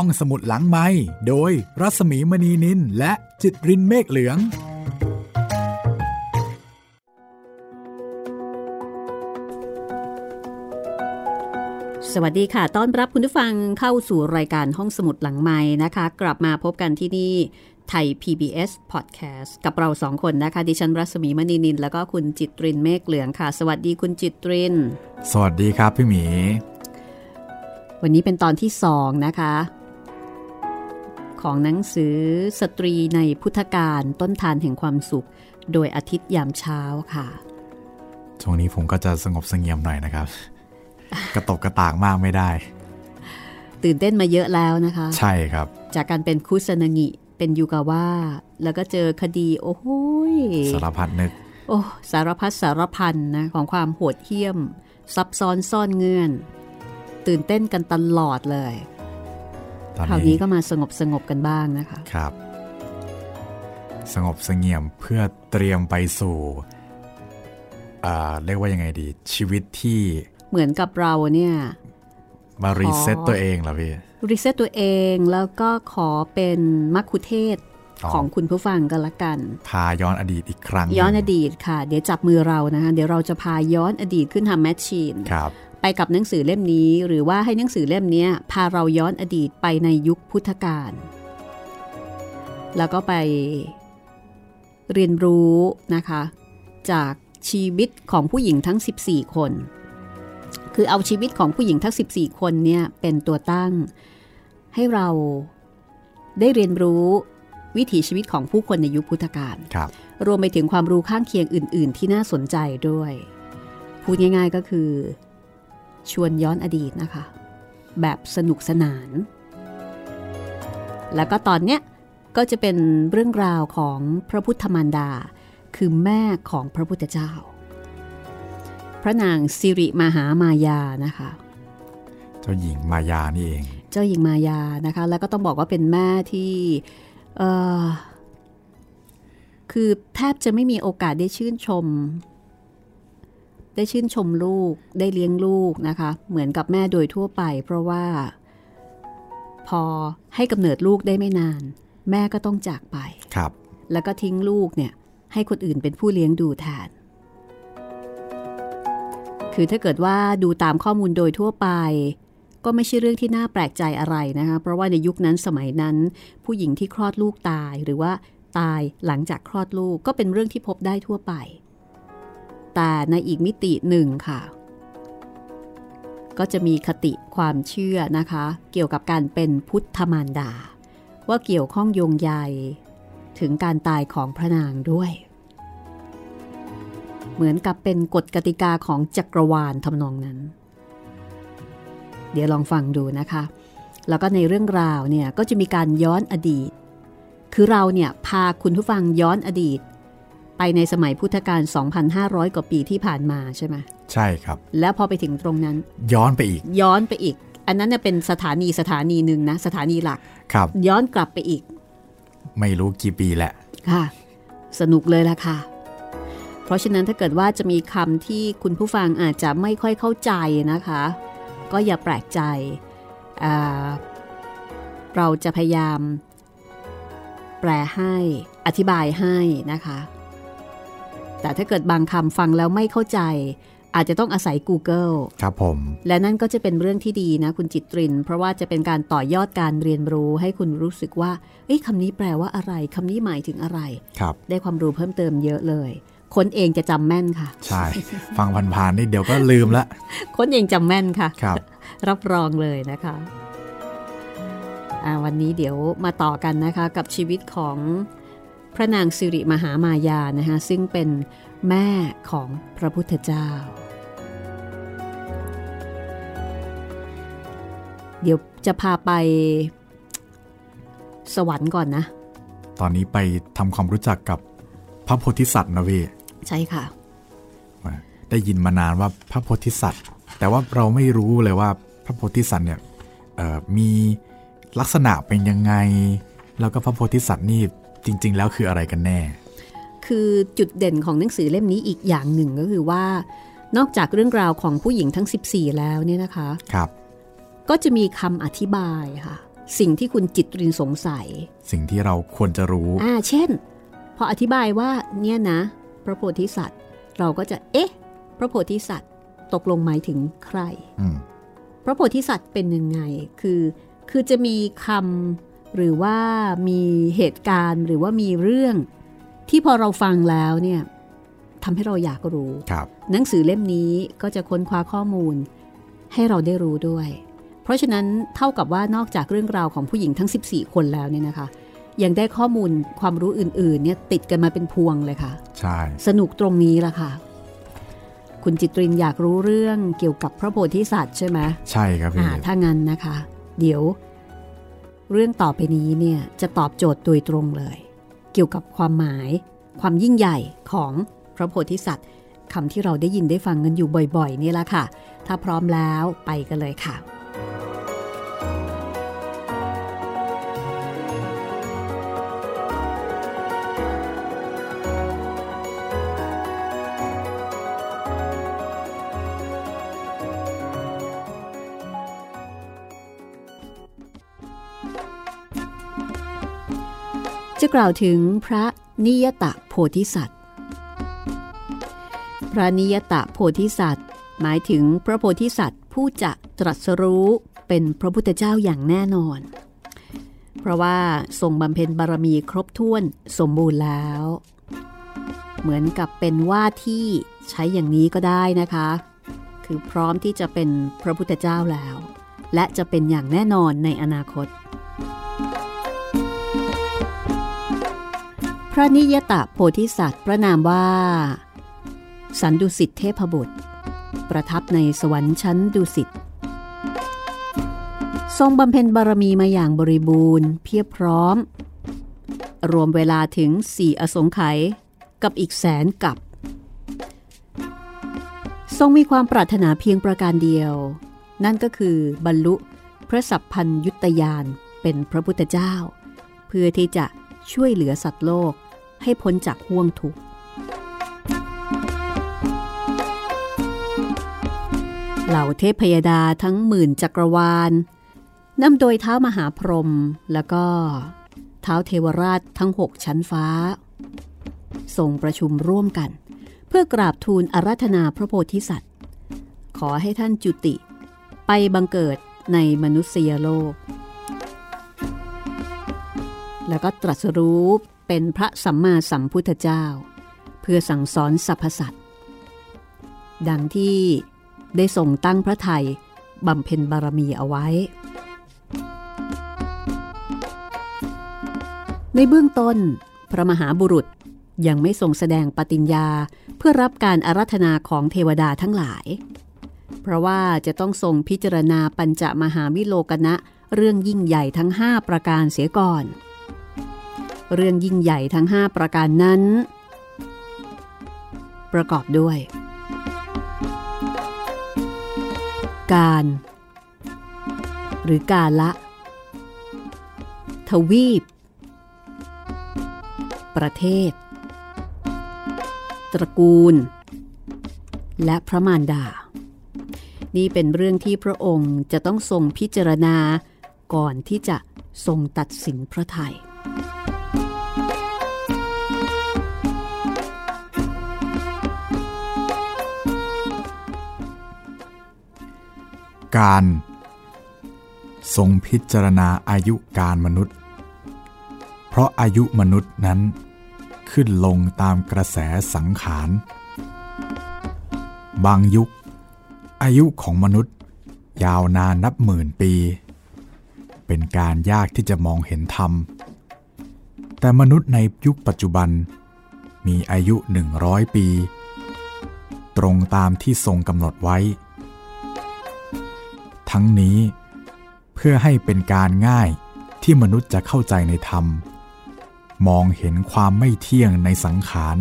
ห้องสมุดหลังไม้โดยรัสมีมณีนินและจิตรินเมฆเหลือง สวัสดีค่ะ ต้อนรับคุณผู้ฟังเข้าสู่รายการห้องสมุดหลังไม้นะคะ กลับมาพบกันที่นี่ไทย PBS Podcast กับเราสองคนนะคะ ดิฉันรัศมีมณีนิน แล้วก็คุณจิตรินเมฆเหลืองค่ะ สวัสดีคุณจิตริน สวัสดีครับพี่หมี วันนี้เป็นตอนที่สองนะคะ ของหนังสือสตรีในพุทธการต้นทานแห่งความสุข โดยอาทิตย์ยามเช้าค่ะช่วงนี้ผมก็จะสงบเสงี่ยมหน่อยนะครับ กระตกกระตากมากไม่ได้ ตื่นเต้นมาเยอะแล้วนะคะ ใช่ครับ จากการเป็นคุสนางิ เป็นยูกาว่า แล้วก็เจอคดี โอ้โหยสารพัดนึก โอ้สารพัดสารพันนะของความโหดเหี้ยม ซับซ้อนซ่อนเงื่อน ตื่นเต้นกันตลอดเลยตอน คราวนี้นี้ก็มาสงบสงบกันบ้างนะคะครับ สงบเสงี่ยมเพื่อเตรียมไปสู่อ่าเรียกว่ายังไงดี ชีวิตที่เหมือนกับเราเนี่ย มา reset ขอตัวเองเหรอพี่ reset ตัวเองแล้วก็ขอเป็นมัคคุเทศก์อ๋อของคุณผู้ฟังกันละกัน พาย้อนอดีตอีกครั้งหงย้อนอดีตค่ะ เดี๋ยวจับมือเรานะคะเดี๋ยวเราจะพาย้อนอดีตขึ้นทำแมชชีนครับ ไปกับหนังสือเล่มนี้ หรือว่าให้หนังสือเล่มเนี้ยพาเราย้อนอดีตไปในยุคพุทธกาลแล้วก็ไปเรียนรู้นะคะ จากชีวิตของผู้หญิงทั้ง 14 คน คือเอาชีวิตของผู้หญิงทั้ง 14 คนเนี่ยเป็นตัวตั้ง ให้เราได้เรียนรู้วิถีชีวิตของผู้คนในยุคพุทธกาลครับรวมไปถึงความรู้ข้างเคียงอื่น ๆ ที่น่าสนใจด้วย พูดง่าย ๆก็คือ ชวนย้อนอดีตนะคะ แบบสนุกสนาน แล้วก็ตอนเนี้ยก็จะเป็นเรื่องราวของพระพุทธมารดา คือแม่ของพระพุทธเจ้า พระนางสิริมหามายานะคะ เจ้าหญิงมายานี่เอง เจ้าหญิงมายานะคะ แล้วก็ต้องบอกว่าเป็นแม่ที่เอ่อคือแทบจะไม่มีโอกาสได้ชื่นชม ได้ชื่นชมลูกได้เลี้ยงลูกนะคะ เหมือนกับแม่โดยทั่วไป เพราะว่า พอให้กำเนิดลูกได้ไม่นาน แม่ก็ต้องจากไปครับ แล้วก็ทิ้งลูกเนี่ย ให้คนอื่นเป็นผู้เลี้ยงดูแทนคือถ้าเกิดว่าดูตามข้อมูลโดยทั่วไป ก็ไม่ใช่เรื่องที่น่าแปลกใจอะไรนะคะเพราะว่าในยุคนั้นสมัยนั้น ผู้หญิงที่คลอดลูกตายหรือว่าตายหลังจากคลอดลูกก็เป็นเรื่องที่พบได้ทั่วไป แต่ในอีกมิติหนึ่งค่ะ ก็จะมีคติความเชื่อนะคะ เกี่ยวกับการเป็นพุทธมารดา ว่าเกี่ยวข้องโยงใยถึงการตายของพระนางด้วย เหมือนกับเป็นกฎกติกาของจักรวาลทำนองนั้น เดี๋ยวลองฟังดูนะคะ แล้วก็ในเรื่องราวเนี่ยก็จะมีการย้อนอดีต คือเราเนี่ยพาคุณผู้ฟังย้อนอดีต ไปในสมัยพุทธกาล 2,500 กว่าปีที่ผ่านมาใช่ไหมใช่ครับ แล้วพอไปถึงตรงนั้น ย้อนไปอีก ย้อนไปอีก อันนั้นเนี่ยเป็นสถานีสถานีหนึ่งนะ สถานีหลักครับ ย้อนกลับไปอีก ไม่รู้กี่ปีแหละค่ะ สนุกเลยล่ะค่ะ เพราะฉะนั้นถ้าเกิดว่าจะมีคำที่คุณผู้ฟังอาจจะไม่ค่อยเข้าใจนะคะ ก็อย่าแปลกใจอ่าเราจะพยายามแปลให้อธิบายให้นะคะ แต่ถ้าเกิดบางคำฟังแล้วไม่เข้าใจ อาจจะต้องอาศัย Google ครับผม และนั่นก็จะเป็นเรื่องที่ดีนะคุณจิตริน เพราะว่าจะเป็นการต่อยอดการเรียนรู้ให้คุณรู้สึกว่าเอ้ยคำนี้แปลว่าอะไรคำนี้หมายถึงอะไรครับได้ความรู้เพิ่มเติมเยอะเลยคนเองจะจำแม่นค่ะ ใช่ ฟังผ่านๆนี่เดี๋ยวก็ลืมละคนเองจำแม่นค่ะครับ รับรองเลยนะคะอ่าวันนี้เดี๋ยวมาต่อกันนะคะ กับชีวิตของ พระนางสิริมหามายานะคะซึ่งเป็นแม่ของพระพุทธเจ้า เดี๋ยวจะพาไปสวรรค์ก่อนนะ ตอนนี้ไปทำความรู้จักกับพระโพธิสัตว์นะพี่ใช่ค่ะ ได้ยินมานานว่าพระโพธิสัตว์ แต่ว่าเราไม่รู้เลยว่าพระโพธิสัตว์เนี่ยเอ่อมีลักษณะเป็นยังไง แล้วก็พระโพธิสัตว์นี่ จริง ๆ แล้วคืออะไรกันแน่ คือจุดเด่นของหนังสือเล่มนี้อีกอย่างหนึ่งก็คือว่า นอกจากเรื่องราวของผู้หญิงทั้ง 14 แล้วเนี่ยนะคะครับก็จะมีคำอธิบายค่ะ สิ่งที่คุณจิตรินสงสัย สิ่งที่เราควรจะรู้ อ่า เช่น พออธิบายว่าเนี่ยนะ พระโพธิสัตว์ เราก็จะเอ๊ะ พระโพธิสัตว์ตกลงหมายถึงใครอืมพระโพธิสัตว์เป็นยังไง คือ คือจะมีคำ หรือว่ามีเหตุการณ์หรือว่ามีเรื่องที่พอเราฟังแล้วเนี่ยทำให้เราอยากรู้ครับหนังสือเล่มนี้ก็จะค้นคว้าข้อมูล ให้เราได้รู้ด้วย เพราะฉะนั้นเท่ากับว่านอกจากเรื่องราวของผู้หญิงทั้ง 14 คนแล้วเนี่ยนะคะ ยังได้ข้อมูลความรู้อื่นๆเนี่ยติดกันมาเป็นพวงเลยค่ะ ใช่ สนุกตรงนี้ละค่ะ คุณจิตรินอยากรู้เรื่องเกี่ยวกับพระโพธิสัตว์ใช่ไหมใช่ครับพี่อ่าถ้างั้นนะคะ เดี๋ยว เรื่องต่อไปนี้เนี่ยจะตอบโจทย์โดยตรงเลย เกี่ยวกับความหมาย ความยิ่งใหญ่ของพระโพธิสัตว์คำที่เราได้ยินได้ฟังกันอยู่บ่อยๆนี่แหละค่ะ ถ้าพร้อมแล้วไปกันเลยค่ะ จะกล่าวถึงพระนิยตะโพธิสัตว์ พระนิยตะโพธิสัตว์ หมายถึงพระโพธิสัตว์ผู้จะตรัสรู้เป็นพระพุทธเจ้าอย่างแน่นอน เพราะว่าทรงบำเพ็ญบารมีครบถ้วนสมบูรณ์แล้ว เหมือนกับเป็นว่าที่ใช้อย่างนี้ก็ได้นะคะ คือพร้อมที่จะเป็นพระพุทธเจ้าแล้ว และจะเป็นอย่างแน่นอนในอนาคต ระนิยตะโพธิสัตว์พระนามว่า สันดุสิตเทพบุตร ประทับในสวรรค์ชั้นดุสิตทรงบำเพ็ญบารมีมาอย่างบริบูรณ์ เพียบพร้อม รวมเวลาถึงสี่อสงไขยกับอีกแสนกับ ทรงมีความปรารถนาเพียงประการเดียว นั่นก็คือบรรลุพระสัพพัญยุตยานเป็นพระพุทธเจ้า เพื่อที่จะช่วยเหลือสัตว์โลก ให้พ้นจากห่วงทุกข์เหล่าเทพยดาทั้งหมื่นจักรวาลนำโดยเท้ามหาพรหมแล้วก็เท้าเทวราชทั้งหกชั้นฟ้าส่งประชุมร่วมกัน เพื่อกราบทูลอาราธนาพระโพธิสัตว์ ขอให้ท่านจุติ ไปบังเกิดในมนุษยโลก แล้วก็ตรัสรู้ เป็นพระสัมมาสัมพุทธเจ้า เพื่อสั่งสอนสรรพสัตว์ดังที่ได้ทรงตั้งพระไทยบำเพ็ญบารมีเอาไว้ ในเบื้องต้น พระมหาบุรุษยังไม่ทรงแสดงปฏิญญาเพื่อรับการอารัธนาของเทวดาทั้งหลาย เพราะว่าจะต้องทรงพิจารณาปัญจมหาวิโลกนะเรื่องยิ่งใหญ่ทั้ง 5 ประการเสียก่อน เรื่องยิ่งใหญ่ทั้ง 5 ประการนั้น ประกอบด้วย การ หรือการละ ทวีป ประเทศ ตระกูล และพระมารดา นี่เป็นเรื่องที่พระองค์จะต้องทรงพิจารณาก่อนที่จะทรงตัดสินพระไทย การทรงพิจารณาอายุการมนุษย์ เพราะอายุมนุษย์นั้นขึ้นลงตามกระแสสังขาร บางยุค อายุของมนุษย์ยาวนานนับหมื่นปี เป็นการยากที่จะมองเห็นธรรม แต่มนุษย์ในยุคปัจจุบัน มีอายุหนึ่งร้อยปี ตรงตามที่ทรงกำหนดไว้ ทั้งนี้ เพื่อให้เป็นการง่ายที่มนุษย์จะเข้าใจในธรรม มองเห็นความไม่เที่ยงในสังขาร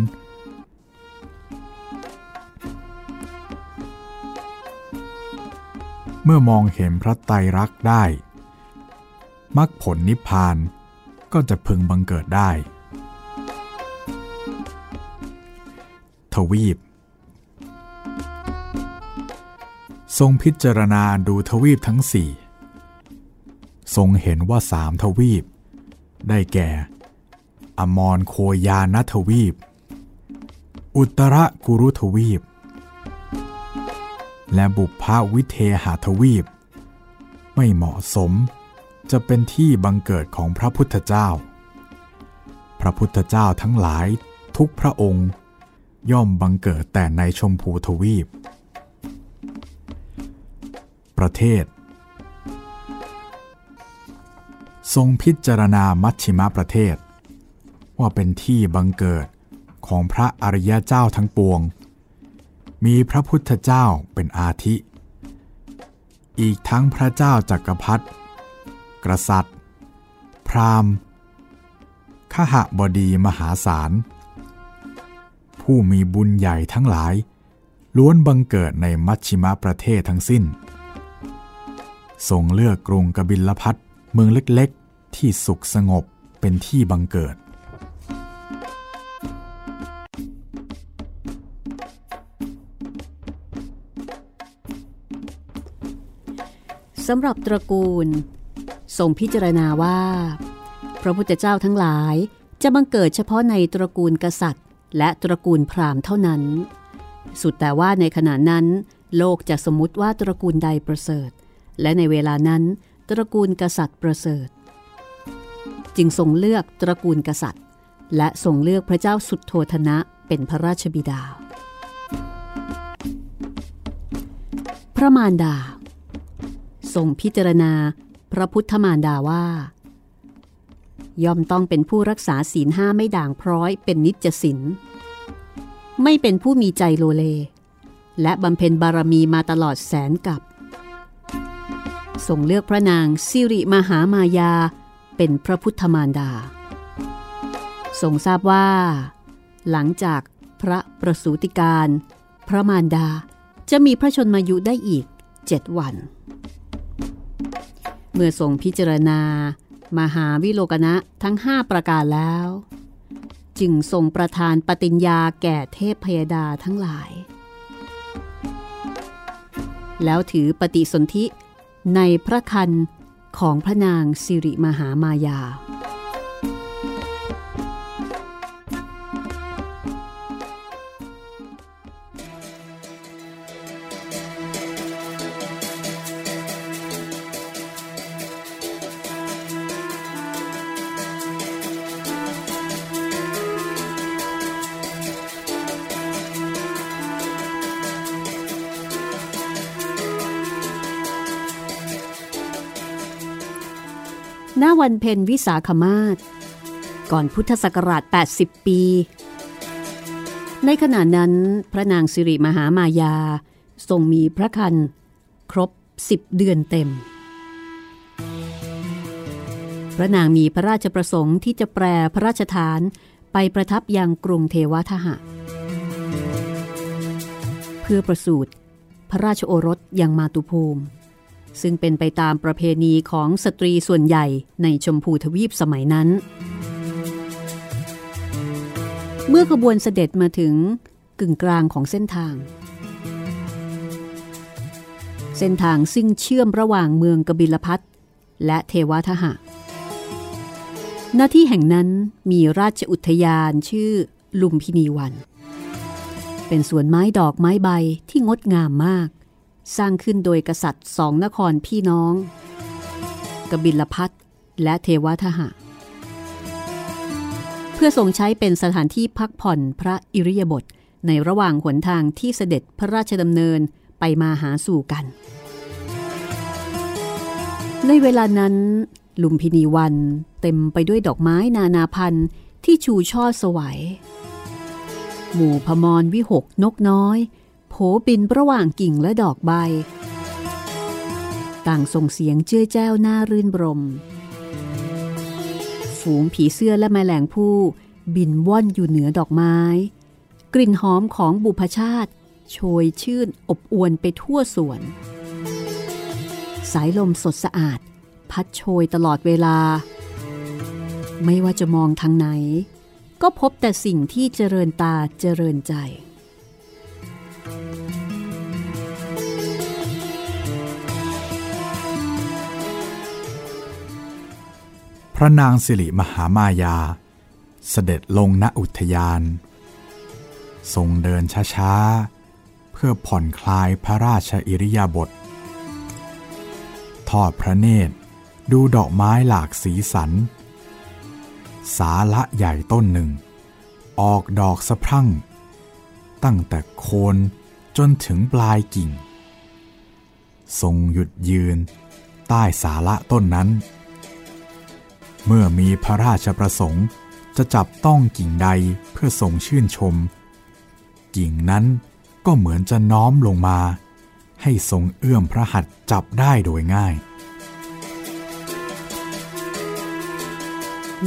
เมื่อมองเห็นพระไตรลักษณ์ได้มรรคผลนิพพานก็จะพึงบังเกิดได้ ทวีป ทรงพิจารณาดูทวีปทั้งสี่ทรงเห็นว่าสามทวีป ได้แก่ อมรโคยานทวีป อุตรกุรุทวีป และบุพภาวิเทหาทวีป ไม่เหมาะสมจะเป็นที่บังเกิดของพระพุทธเจ้า พระพุทธเจ้าทั้งหลายทุกพระองค์ ย่อมบังเกิดแต่ในชมพูทวีป ประเทศ ทรงพิจารณามัชชิมประเทศ ว่าเป็นที่บังเกิดของพระอริยเจ้าทั้งปวง มีพระพุทธเจ้าเป็นอาทิ อีกทั้งพระเจ้าจักรพรรดิกษัตริย์ พราหมณ์ขหบดีมหาศาล ผู้มีบุญใหญ่ทั้งหลาย ล้วนบังเกิดในมัชชิมประเทศทั้งสิ้น ทรงเลือกกรุงกบิลพัทเมืองเล็กๆ ที่สุขสงบเป็นที่บังเกิด สำหรับตระกูลทรงพิจารณาว่า พระพุทธเจ้าทั้งหลายจะบังเกิดเฉพาะในตระกูลกษัตริย์ และตระกูลพราหมณ์เท่านั้น สุดแต่ว่าในขณะนั้น โลกจะสมมติว่าตระกูลใดประเสริฐ และในเวลานั้น ตระกูลกษัตริย์ประเสริฐ จึงทรงเลือกตระกูลกษัตริย์ และทรงเลือกพระเจ้าสุดโทธนะเป็นพระราชบิดา พระมารดา ทรงพิจารณาพระพุทธมารดาว่า ย่อมต้องเป็นผู้รักษาศีลห้าไม่ด่างพร้อยเป็นนิจศีลไม่เป็นผู้มีใจโลเล และบำเพ็ญบารมีมาตลอดแสนกับ ทรงเลือกพระนางสิริมหามายา เป็นพระพุทธมารดา ทรงทราบว่า หลังจากพระประสูติการ พระมารดาจะมีพระชนมายุได้อีกเจ็ดวัน เมื่อทรงพิจารณา มหาวิโลกนะทั้งห้าประการแล้ว จึงทรงประทานปฏิญญาแก่เทพพยดาทั้งหลาย แล้วถือปฏิสนธิ ในพระคันของพระนางสิริมหามายา วันเพ็ญวิสาขมาศก่อนพุทธศักราช 80 ปี ในขณะนั้นพระนางสิริมหามายา ทรงมีพระคันครบ 10 เดือนเต็ม พระนางมีพระราชประสงค์ที่จะแปรพระราชฐานไปประทับยังกรุงเทวทหะ เพื่อประสูติพระราชโอรสยังมาตุภูมิ ซึ่งเป็นไปตามประเพณีของสตรีส่วนใหญ่ในชมพูทวีปสมัยนั้น เมื่อขบวนเสด็จมาถึงกึ่งกลางของเส้นทาง เส้นทางซึ่งเชื่อมระหว่างเมืองกบิลพัทและเทวทหะหน้าที่แห่งนั้นมีราชอุทยานชื่อลุมพินีวัน เป็นสวนไม้ดอกไม้ใบที่งดงามมาก สร้างขึ้นโดยกษัตริย์สองนครพี่น้อง กบิลพัทและเทวทหะ เพื่อทรงใช้เป็นสถานที่พักผ่อนพระอิริยาบถในระหว่างหนทางที่เสด็จพระราชดำเนินไปมาหาสู่กัน ในเวลานั้น ลุมพินีวันเต็มไปด้วยดอกไม้นานาพันธุ์ที่ชูช่อสวยหมู่พมรวิหกนกน้อย โผบินระหว่างกิ่งและดอกใบ ต่างส่งเสียงเจ้ยแจ้วน่ารื่นรม ฝูงผีเสื้อและแมลงผู้ บินว่อนอยู่เหนือดอกไม้ กลิ่นหอมของบุพชาติ โชยชื่นอบอวนไปทั่วสวน สายลมสดสะอาด พัดโชยตลอดเวลา ไม่ว่าจะมองทางไหน ก็พบแต่สิ่งที่เจริญตาเจริญใจ พระนางสิริมหามายา เสด็จลงณอุทยาน ทรงเดินช้าๆ เพื่อผ่อนคลายพระราชอิริยาบถทอดพระเนตรดูดอกไม้หลากสีสัน สาละใหญ่ต้นหนึ่ง ออกดอกสะพรั่ง ตั้งแต่โคนจนถึงปลายกิ่ง ทรงหยุดยืนใต้สาละต้นนั้น เมื่อมีพระราชประสงค์จะจับต้องกิ่งใดเพื่อทรงชื่นชม กิ่งนั้นก็เหมือนจะน้อมลงมา ให้ทรงเอื้อมพระหัตถ์จับได้โดยง่าย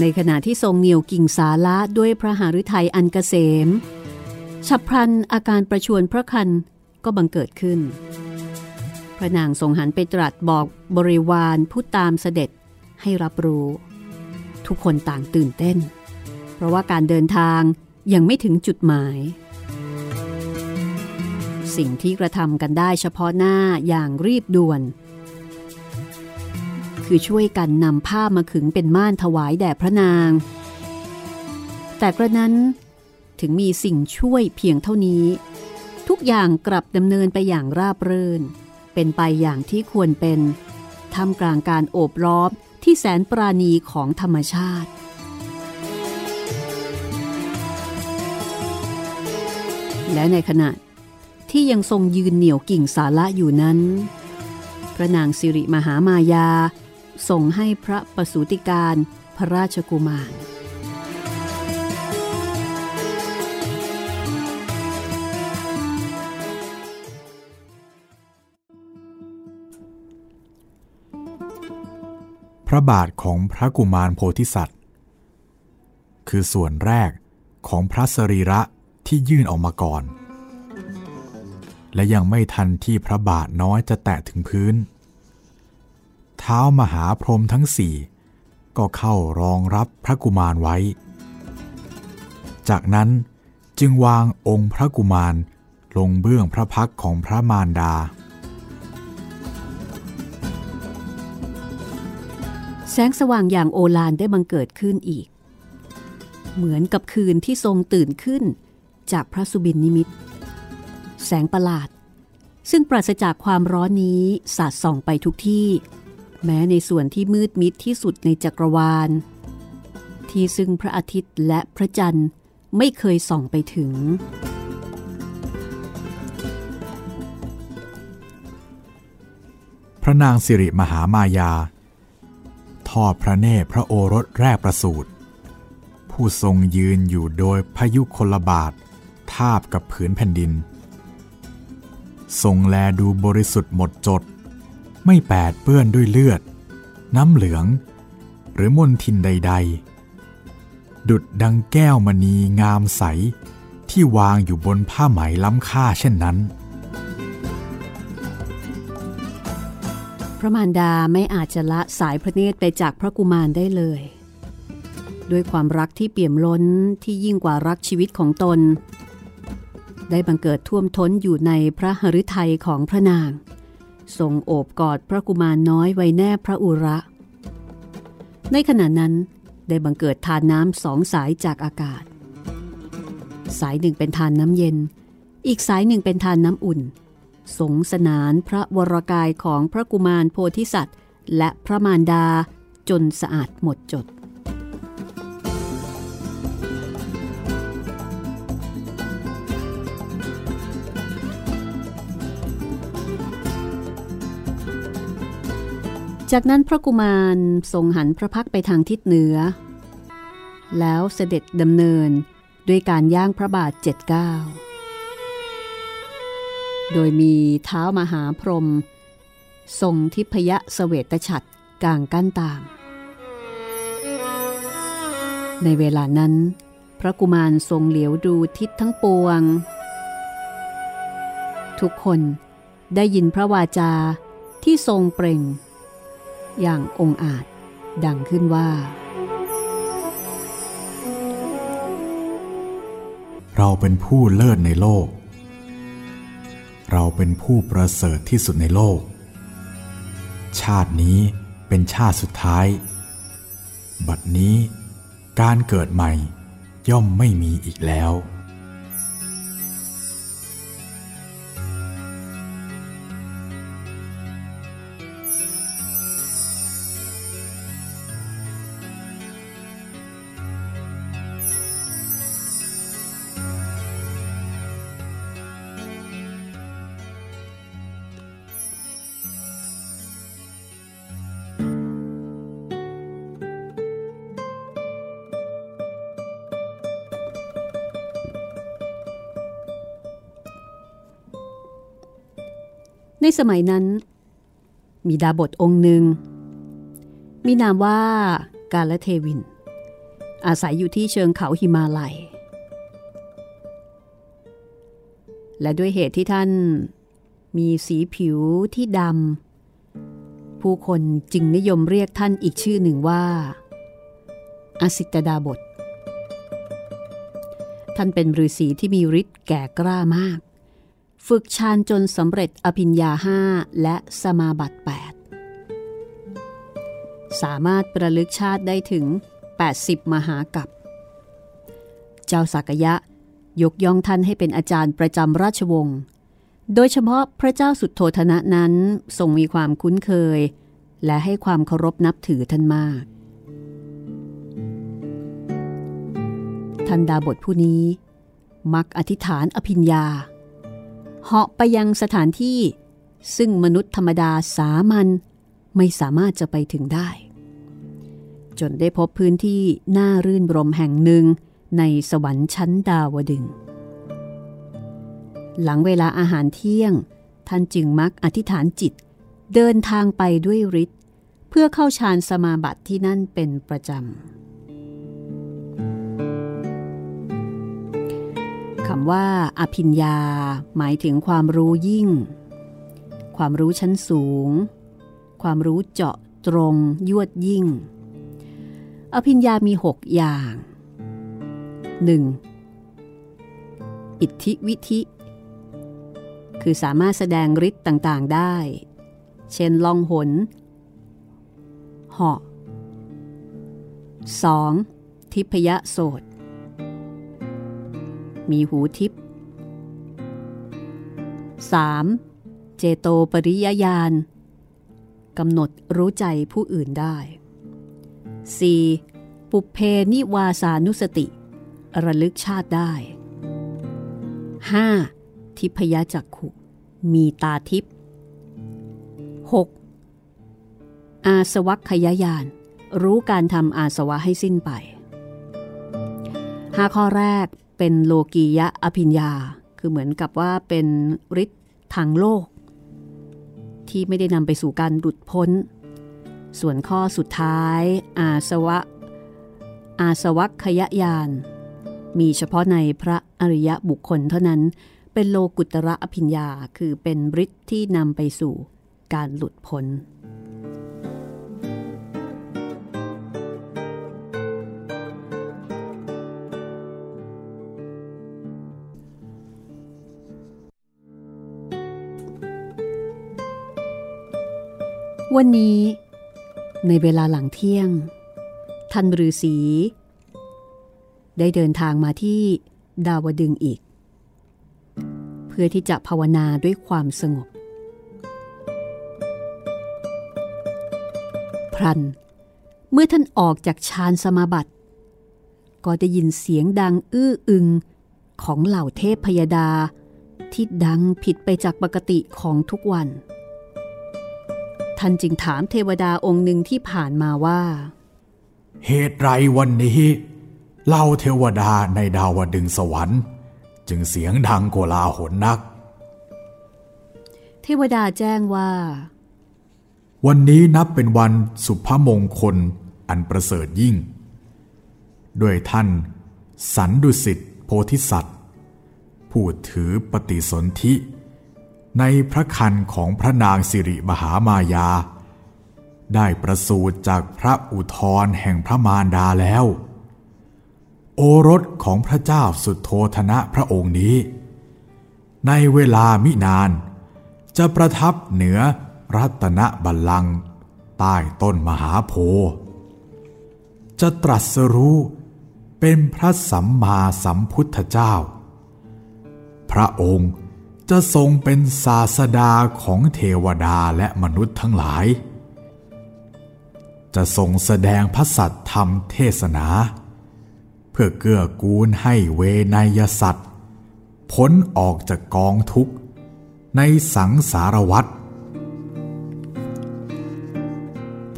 ในขณะที่ทรงเหนี่ยวกิ่งสาละด้วยพระหฤทัยอันกเกษมฉับพลันอาการประชวนพระคันก็บังเกิดขึ้น พระนางทรงหันไปตรัสบอกบริวารผู้ตามเสด็จให้รับรู้ ทุกคนต่างตื่นเต้น เพราะว่าการเดินทางยังไม่ถึงจุดหมาย สิ่งที่กระทำกันได้เฉพาะหน้าอย่างรีบด่วน คือช่วยกันนำผ้ามาขึงเป็นม่านถวายแด่พระนาง แต่กระนั้นถึงมีสิ่งช่วยเพียงเท่านี้ ทุกอย่างกลับดำเนินไปอย่างราบรื่น เป็นไปอย่างที่ควรเป็นท่ามกลางการโอบล้อม ที่แสนปราณีของธรรมชาติ และในขณะที่ยังทรงยืนเหนี่ยวกิ่งสาระอยู่นั้น พระนางสิริมหามายาส่งให้พระประสูติการพระราชกุมาร พระบาทของพระกุมารโพธิสัตว์ คือส่วนแรกของพระสรีระที่ยื่นออกมาก่อน และยังไม่ทันที่พระบาทน้อยจะแตะถึงพื้น เท้ามหาพรหมทั้งสี่ก็เข้ารองรับพระกุมารไว้ จากนั้นจึงวางองค์พระกุมารลงเบื้องพระพักของพระมารดา สงสว่างอย่างโอฬารได้บังเกิดขึ้นอีก เหมือนกับคืนที่ทรงตื่นขึ้นจากพระสุบินนิมิต แสงประหลาด ซึ่งปราศจากความร้อนนี้สาดส่องไปทุกที่ แม้ในส่วนที่มืดมิดที่สุดในจักรวาล ที่ซึ่งพระอาทิตย์และพระจันทร์ไม่เคยส่องไปถึง พระนางสิริมหามายา อดพระเนตรพระโอรสแรกประสูติผู้ทรงยืนอยู่โดยพายุคนลบาททาบกับผืนแผ่นดิน ทรงแลดูบริสุทธิ์หมดจด ไม่แปดเปื้อนด้วยเลือด น้ำเหลือง หรือมนทินใด ๆ ดุดดังแก้วมณีงามใสที่วางอยู่บนผ้าไหมล้ำค่าเช่นนั้น พระมารดาไม่อาจจะละสายพระเนตรไปจากพระกุมารได้เลย ด้วยความรักที่เปี่ยมล้นที่ยิ่งกว่ารักชีวิตของตน ได้บังเกิดท่วมท้นอยู่ในพระหฤทัยของพระนาง ทรงโอบกอดพระกุมารน้อยไว้แนบพระอุระ ในขณะนั้นได้บังเกิดทานน้ำสองสายจากอากาศ สายหนึ่งเป็นทานน้ำเย็น อีกสายหนึ่งเป็นทานน้ำอุ่น สงสนานพระวรกายของพระกุมารโพธิสัตว์ และพระมารดาจนสะอาดหมดจด จากนั้นพระกุมารทรงหันพระพักไปทางทิศเหนือ แล้วเสด็จดำเนินด้วยการย่างพระบาทเจ็ดเก้า โดยมีเท้ามหาพรหมทรงทิพยเสเวตฉัตรกลางกั้นตาม ในเวลานั้น พระกุมารทรงเหลียวดูทิศทั้งปวง ทุกคนได้ยินพระวาจาที่ทรงเปล่ง อย่างองอาจดังขึ้นว่า เราเป็นผู้เลิศในโลก เราเป็นผู้ประเสริฐที่สุดในโลก ชาตินี้เป็นชาติสุดท้าย บัดนี้การเกิดใหม่ย่อมไม่มีอีกแล้ว สมัยนั้น มีดาบทองค์หนึ่ง มีนามว่ากาลเทวิน อาศัยอยู่ที่เชิงเขาหิมาลัย และด้วยเหตุที่ท่าน มีสีผิวที่ดำผู้คนจึงนิยมเรียกท่านอีกชื่อหนึ่งว่าอสิตดาบท ท่านเป็นฤาษีที่มีฤทธิ์แก่กล้ามาก ฝึกฌานจนสำเร็จอภิญญาห้าและสมาบัติ 8 สามารถประลึกชาติได้ถึง 80 มหากับเจ้าสักยะยกย่องท่านให้เป็นอาจารย์ประจำราชวงศ์ โดยเฉพาะพระเจ้าสุดโทธนะนั้นทรงมีความคุ้นเคย และให้ความเคารพนับถือท่านมาก ทันดาบทผู้นี้ มักอธิษฐานอภิญญา เหาะไปยังสถานที่ ซึ่งมนุษย์ธรรมดาสามัญไม่สามารถจะไปถึงได้ จนได้พบพื้นที่น่ารื่นรมแห่งหนึ่งในสวรรค์ชั้นดาวดึง หลังเวลาอาหารเที่ยง ท่านจึงมักอธิษฐานจิต เดินทางไปด้วยฤทธิ์เพื่อเข้าฌานสมาบัติที่นั่นเป็นประจำ คำว่า อภิญญา หมายถึงความรู้ยิ่ง ความรู้ชั้นสูง ความรู้เจาะตรงยวดยิ่ง อภิญญามีหกอย่าง 1. อิทธิวิธิ คือสามารถแสดงฤทธิ์ต่างๆได้ เช่นลองหนเหาะ 2. ทิพยโสต มีหูทิพย์ 3. เจโตปริยญาณกำหนดรู้ใจผู้อื่นได้ 4. ปุเพนิวาสานุสติ ระลึกชาติได้ 5. ทิพยจักขุ มีตาทิพย์ 6. อาสวัคขยายานรู้การทำอาสวะให้สิ้นไป 5 ข้อแรก เป็นโลกียะอภิญญา คือเหมือนกับว่าเป็นฤทธิ์ทางโลก ที่ไม่ได้นำไปสู่การหลุดพ้น ส่วนข้อสุดท้าย อาสวะ อาสวัคขยยานมีเฉพาะในพระอริยบุคคลเท่านั้น เป็นโลกุตระอภิญญา คือเป็นฤทธิ์ที่นำไปสู่การหลุดพ้น วันนี้ ในเวลาหลังเที่ยง ท่านฤาษีได้เดินทางมาที่ดาวดึงอีก เพื่อที่จะภาวนาด้วยความสงบ พรัน เมื่อท่านออกจากฌานสมาบัติ ก็ได้ยินเสียงดังอื้ออึงของเหล่าเทพพยดาที่ดังผิดไปจากปกติของทุกวัน ท่านจึงถามเทวดาองค์หนึ่งที่ผ่านมาว่า เหตุไรวันนี้เล่าเทวดาในดาวดึงสวรรค์ จึงเสียงดังโกลาหลนัก เทวดาแจ้งว่า วันนี้นับเป็นวันสุภมงคลอันประเสริฐยิ่ง ด้วยท่านสันดุสิตโพธิสัตว์ ผู้ถือปฏิสนธิ ในพระคันของพระนางสิริมหามายา ได้ประสูติจากพระอุทรแห่งพระมารดาแล้ว โอรสของพระเจ้าสุดโทธนะพระองค์นี้ ในเวลามินาน จะประทับเหนือรัตนบัลลังก์ใต้ต้นมหาโพธิ์จะตรัสรู้เป็นพระสัมมาสัมพุทธเจ้า พระองค์ จะทรงเป็นศาสดาของเทวดาและมนุษย์ทั้งหลาย จะทรงแสดงพระสัตธรรมเทศนา เพื่อเกื้อกูลให้เวนยสัตว์พ้นออกจากกองทุกข์ ในสังสารวัฏ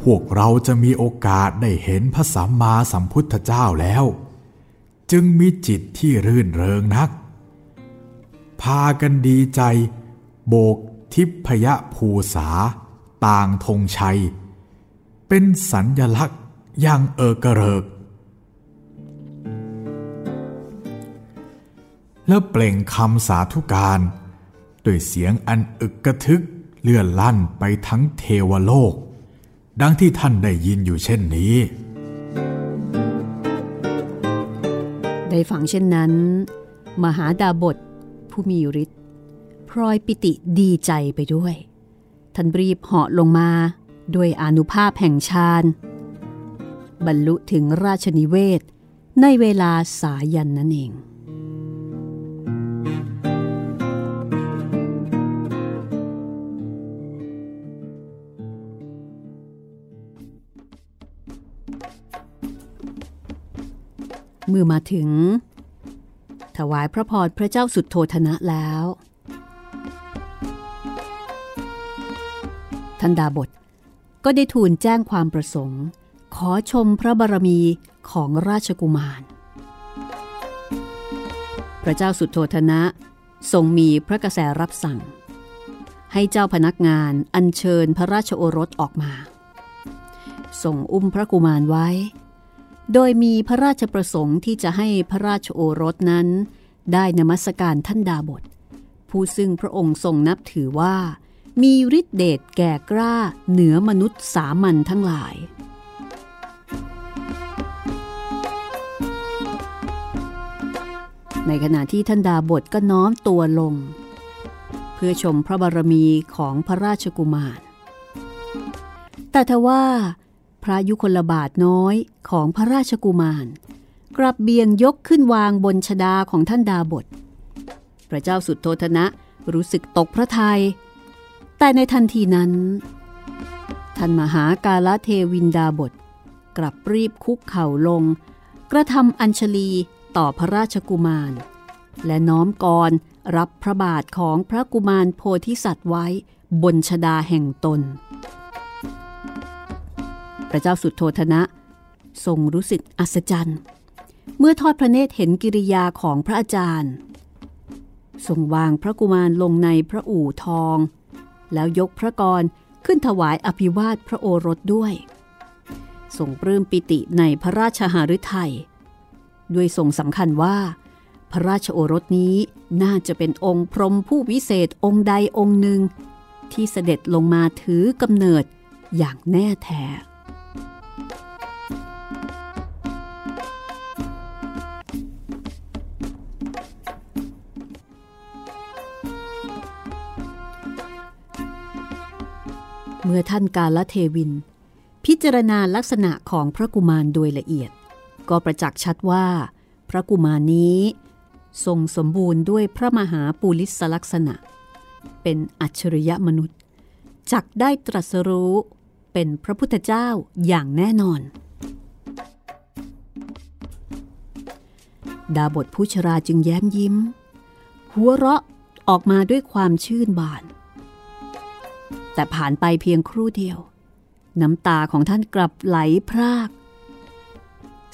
พวกเราจะมีโอกาสได้เห็นพระสัมมาสัมพุทธเจ้าแล้ว จึงมีจิตที่รื่นเริงนัก พากันดีใจ โบกทิพยภูษา ต่างธงชัย เป็นสัญญลักษณ์อย่างเอกระเริก แล้วเปล่งคำสาธุการด้วยเสียงอันอึกกระทึกเลื่อนลั่นไปทั้งเทวโลก ดังที่ท่านได้ยินอยู่เช่นนี้ ได้ฟังเช่นนั้น มหาดาบท ผู้มีฤทธิ์พลอยปิติดีใจไปด้วย ท่านรีบเหาะลงมาด้วยอนุภาพแห่งฌานบรรลุถึงราชนิเวศ ในเวลาสายันนั่นเอง เมื่อมาถึง ถวายพระพรพระเจ้าสุดโทธนะแล้วท่านดาบทก็ได้ทูลแจ้งความประสงค์ ขอชมพระบารมีของราชกุมาร พระเจ้าสุดโทธนะทรงมีพระกระแสรับสั่ง ให้เจ้าพนักงานอัญเชิญพระราชโอรสออกมา ส่งอุ้มพระกุมารไว้ โดยมีพระราชประสงค์ที่จะให้พระราชโอรสนั้น ได้นมัสการท่านดาบท ผู้ซึ่งพระองค์ทรงนับถือว่า มีฤทธิเดชแก่กล้าเหนือมนุษย์สามัญทั้งหลาย ในขณะที่ท่านดาบทก็น้อมตัวลง เพื่อชมพระบารมีของพระราชกุมาร แต่ทว่า พระยุคลบาทน้อยของพระราชกุมาร กลับเบียงยกขึ้นวางบนชดาของท่านดาบท พระเจ้าสุดโทธนะรู้สึกตกพระทยัยแต่ในทันทีนั้น ท่านมหากาลเทวินดาบท กลับรีบคุกเข่าลง กระทำอัญชลีต่อพระราชกุมาร และน้อมกรรับพระบาทของพระกุมารโพธิสัตว์ไว้บนชดาแห่งตน พระเจ้าสุดโทธนะ ทรงรู้สึกอัศจรรย์ เมื่อทอดพระเนตรเห็นกิริยาของพระอาจารย์ ทรงวางพระกุมารลงในพระอู่ทอง แล้วยกพระกรขึ้นถวายอภิวาทพระโอรสด้วย ทรงปลื้มปิติในพระราชหฤทัยด้วยทรงสำคัญว่า พระราชโอรสนี้น่าจะเป็นองค์พรหมผู้วิเศษองค์ใดองค์หนึ่ง ที่เสด็จลงมาถือกำเนิดอย่างแน่แท้ มื่อท่านกาลเทวิน พิจารณาลักษณะของพระกุมารโดยละเอียด ก็ประจักษ์ชัดว่า พระกุมารนี้ ทรงสมบูรณ์ด้วยพระมหาปุริสลักษณะ เป็นอัจฉริยะมนุษย์ จักได้ตรัสรู้เป็นพระพุทธเจ้าอย่างแน่นอน ดาบทผู้ชราจึงแย้มยิ้ม หัวเราะออกมาด้วยความชื่นบาน แต่ผ่านไปเพียงครู่เดียว น้ำตาของท่านกลับไหลพราก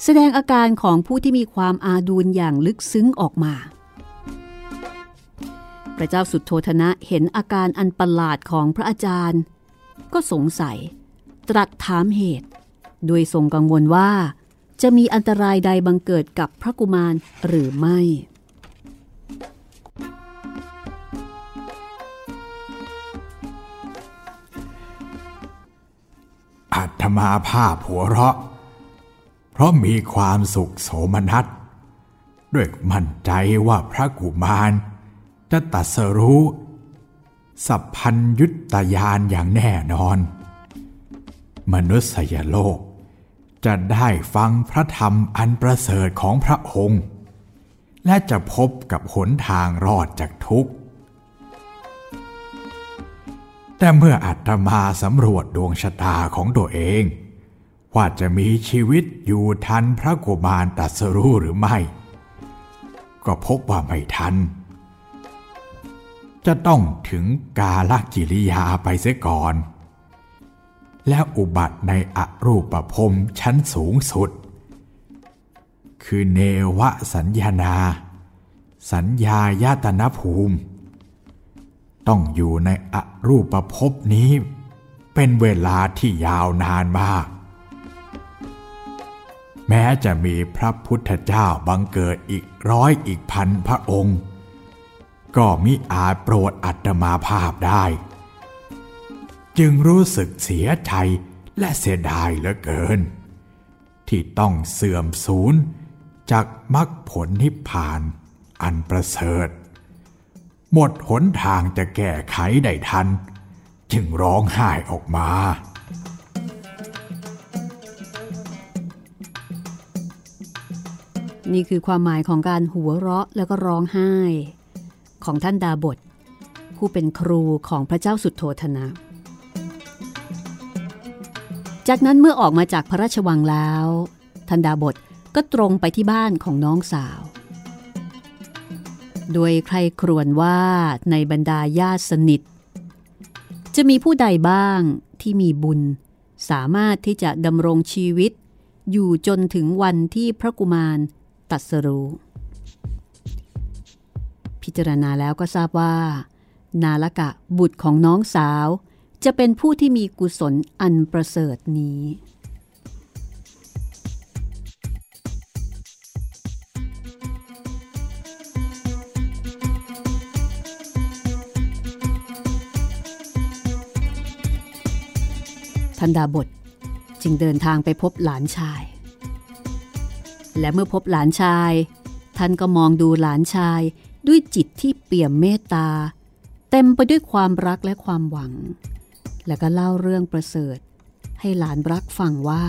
แสดงอาการของผู้ที่มีความอาดูลอย่างลึกซึ้งออกมา พระเจ้าสุดโทธนะเห็นอาการอันประหลาดของพระอาจารย์ ก็สงสัย ตรัสถามเหตุ โดยทรงกังวลว่า จะมีอันตรายใดบังเกิดกับพระกุมารหรือไม่ อัตมาภาพหัวเราะ เพราะมีความสุขโสมนัสด้วยมั่นใจว่าพระกุมาร จะตัดสรู้ สัพพัญยุตยานอย่างแน่นอน มนุษยโลก จะได้ฟังพระธรรมอันประเสริฐของพระองค์ และจะพบกับหนทางรอดจากทุกข์ แต่เมื่ออาตมาสำรวจดวงชะตาของตัวเอง ว่าจะมีชีวิตอยู่ทันพระกุมารตัสรู้หรือไม่ ก็พบว่าไม่ทัน จะต้องถึงกาลกิริยาไปเสียก่อน และอุบัติในอรูปภพชั้นสูงสุด คือเนวสัญญานา สัญญายตนภูมิ ต้องอยู่ในอรูปภพนี้ เป็นเวลาที่ยาวนานมาก แม้จะมีพระพุทธเจ้าบังเกิดอีกร้อยอีกพันพระองค์ ก็มิอาจโปรดอัตมาภาพได้ จึงรู้สึกเสียใจและเสียดายเหลือเกิน ที่ต้องเสื่อมสูญจากมรรคผลนิพพานอันประเสริฐ หมดหนทางจะแก้ไขได้ทัน จึงร้องไห้ออกมา นี่คือความหมายของการหัวเราะแล้วก็ร้องไห้ ของท่านดาบท ผู้เป็นครูของพระเจ้าสุดโทธนะ จากนั้นเมื่อออกมาจากพระราชวังแล้ว ท่านดาบทก็ตรงไปที่บ้านของน้องสาว โดยใครครวญว่าในบรรดาญาติสนิท จะมีผู้ใดบ้างที่มีบุญ สามารถที่จะดำรงชีวิต อยู่จนถึงวันที่พระกุมารตัดสรู้พิจารณาแล้วก็ทราบว่า นาลกะบุตรของน้องสาว จะเป็นผู้ที่มีกุศลอันประเสริฐนี้ ทันดาบทจึงเดินทางไปพบหลานชาย และเมื่อพบหลานชาย ท่านก็มองดูหลานชายด้วยจิตที่เปี่ยมเมตตา เต็มไปด้วยความรักและความหวัง แล้วก็เล่าเรื่องประเสริฐ ให้หลานรักฟังว่า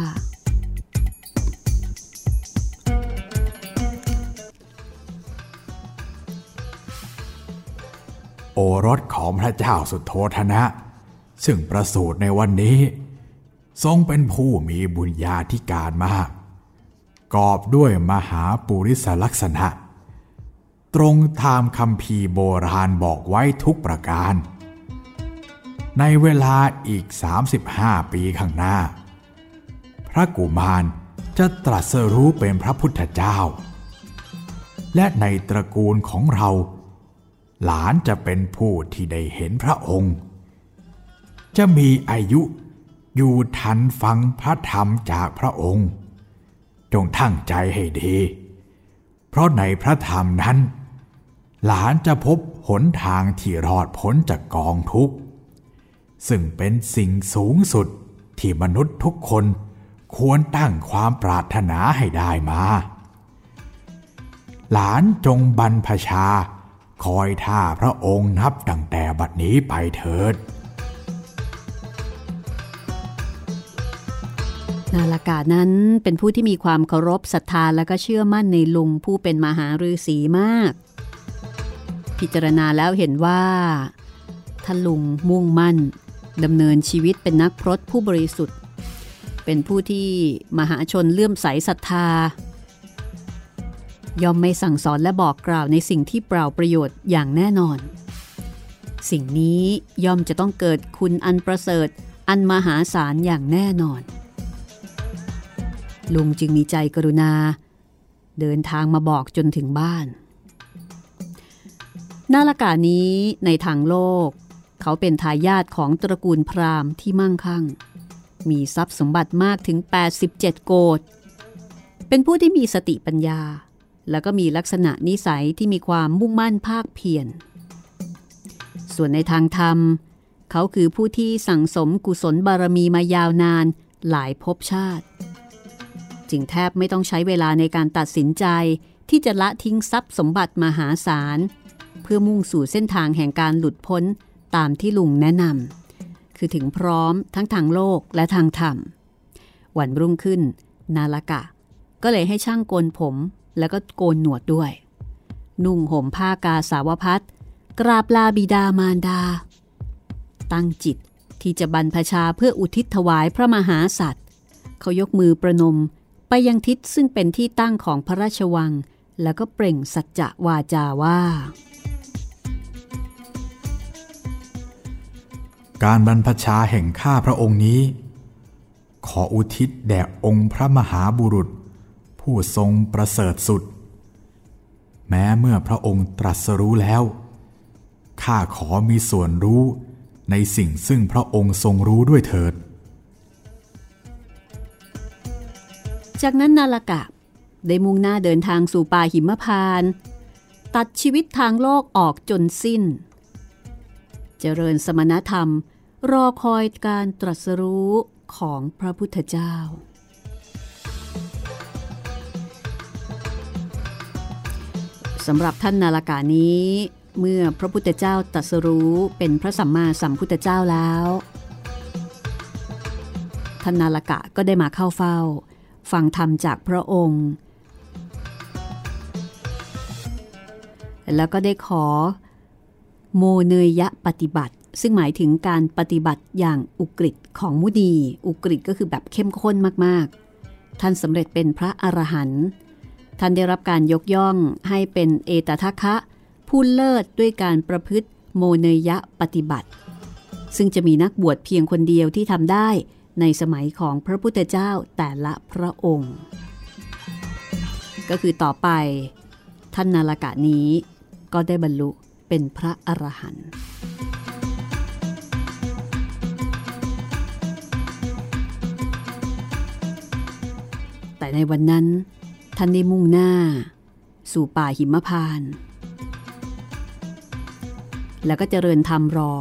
โอรสของพระเจ้าสุโธธนะ ซึ่งประสูติในวันนี้ ทรงเป็นผู้มีบุญญาธิการมาก กอบด้วยมหาปุริสลักษณะ ตรงตามคำพีโบราณบอกไว้ทุกประการ ในเวลาอีก 35 ปีข้างหน้า พระกุมารจะตรัสรู้เป็นพระพุทธเจ้า และในตระกูลของเรา หลานจะเป็นผู้ที่ได้เห็นพระองค์ จะมีอายุ อยู่ทันฟังพระธรรมจากพระองค์ จงทั้งใจให้ดี เพราะในพระธรรมนั้น หลานจะพบหนทางที่รอดพ้นจากกองทุกข์ ซึ่งเป็นสิ่งสูงสุดที่มนุษย์ทุกคนควรตั้งความปรารถนาให้ได้มา หลานจงบรรพชา คอยท่าพระองค์นับตั้งแต่บัดนี้ไปเถิด นาลากานั้นเป็นผู้ที่มีความเคารพศรัทธาและก็เชื่อมั่นในลุงผู้เป็นมหาฤาษีมาก พิจารณาแล้วเห็นว่าท่านลุงมุ่งมั่นดำเนินชีวิตเป็นนักพรตผู้บริสุทธิ์ เป็นผู้ที่มหาชนเลื่อมใสศรัทธา ย่อมไม่สั่งสอนและบอกกล่าวในสิ่งที่เปล่าประโยชน์อย่างแน่นอน สิ่งนี้ย่อมจะต้องเกิดคุณอันประเสริฐอันมหาศาลอย่างแน่นอน ลุงจึงมีใจกรุณา เดินทางมาบอกจนถึงบ้าน นาลกานี้ในทางโลก เขาเป็นทายาทของตระกูลพราหมณ์ที่มั่งคั่ง มีทรัพย์สมบัติมากถึง 87 โกดเป็นผู้ที่มีสติปัญญา แล้วก็มีลักษณะนิสัยที่มีความมุ่งมั่นภาคเพียร ส่วนในทางธรรม เขาคือผู้ที่สั่งสมกุศลบารมีมายาวนานหลายภพชาติ จึงแทบไม่ต้องใช้เวลาในการตัดสินใจที่จะละทิ้งทรัพย์สมบัติมหาศาล เพื่อมุ่งสู่เส้นทางแห่งการหลุดพ้นตามที่ลุงแนะนำคือถึงพร้อมทั้งทางโลกและทางธรรม วันรุ่งขึ้น นาลกะ ก็เลยให้ช่างโกนผมแล้วก็โกนหนวดด้วย นุ่งห่มผ้ากาสาวพัดกราบลาบิดามารดา ตั้งจิตที่จะบรรพชาเพื่ออุทิศถวายพระมหาสัตว์เขายกมือประนม ไปยังทิศซึ่งเป็นที่ตั้งของพระราชวัง แล้วก็เปล่งสัจจะวาจาว่า การบรรพชาแห่งข้าพระองค์นี้ ขออุทิศแด่องค์พระมหาบุรุษ ผู้ทรงประเสริฐสุด แม้เมื่อพระองค์ตรัสรู้แล้วข้าขอมีส่วนรู้ในสิ่งซึ่งพระองค์ทรงรู้ด้วยเถิด จากนั้นนาลกะ ได้มุ่งหน้าเดินทางสู่ป่าหิมพาน ตัดชีวิตทางโลกออกจนสิ้น เจริญสมณธรรม รอคอยการตรัสรู้ของพระพุทธเจ้า สำหรับท่านนาลกานี้ เมื่อพระพุทธเจ้าตรัสรู้เป็นพระสัมมาสัมพุทธเจ้าแล้วท่านนาลกะก็ได้มาเข้าเฝ้า ฟังธรรมจากพระองค์ แล้วก็ได้ขอ โมเนยยะปฏิบัติ ซึ่งหมายถึงการปฏิบัติอย่างอุกฤษของมุนีอุกฤษก็คือแบบเข้มข้นมากๆ ท่านสำเร็จเป็นพระอรหันต์ท่านได้รับการยกย่องให้เป็นเอตทัคคะ ผู้เลิศด้วยการประพฤติโมเนยยะปฏิบัติ ซึ่งจะมีนักบวชเพียงคนเดียวที่ทำได้ ในสมัยของพระพุทธเจ้าแต่ละพระองค์ ก็คือต่อไป ท่านนาลกะนี้ก็ได้บรรลุเป็นพระอรหันต์แต่ในวันนั้น ท่านได้มุ่งหน้า สู่ป่าหิมพานต์แล้วก็เจริญธรรมรอ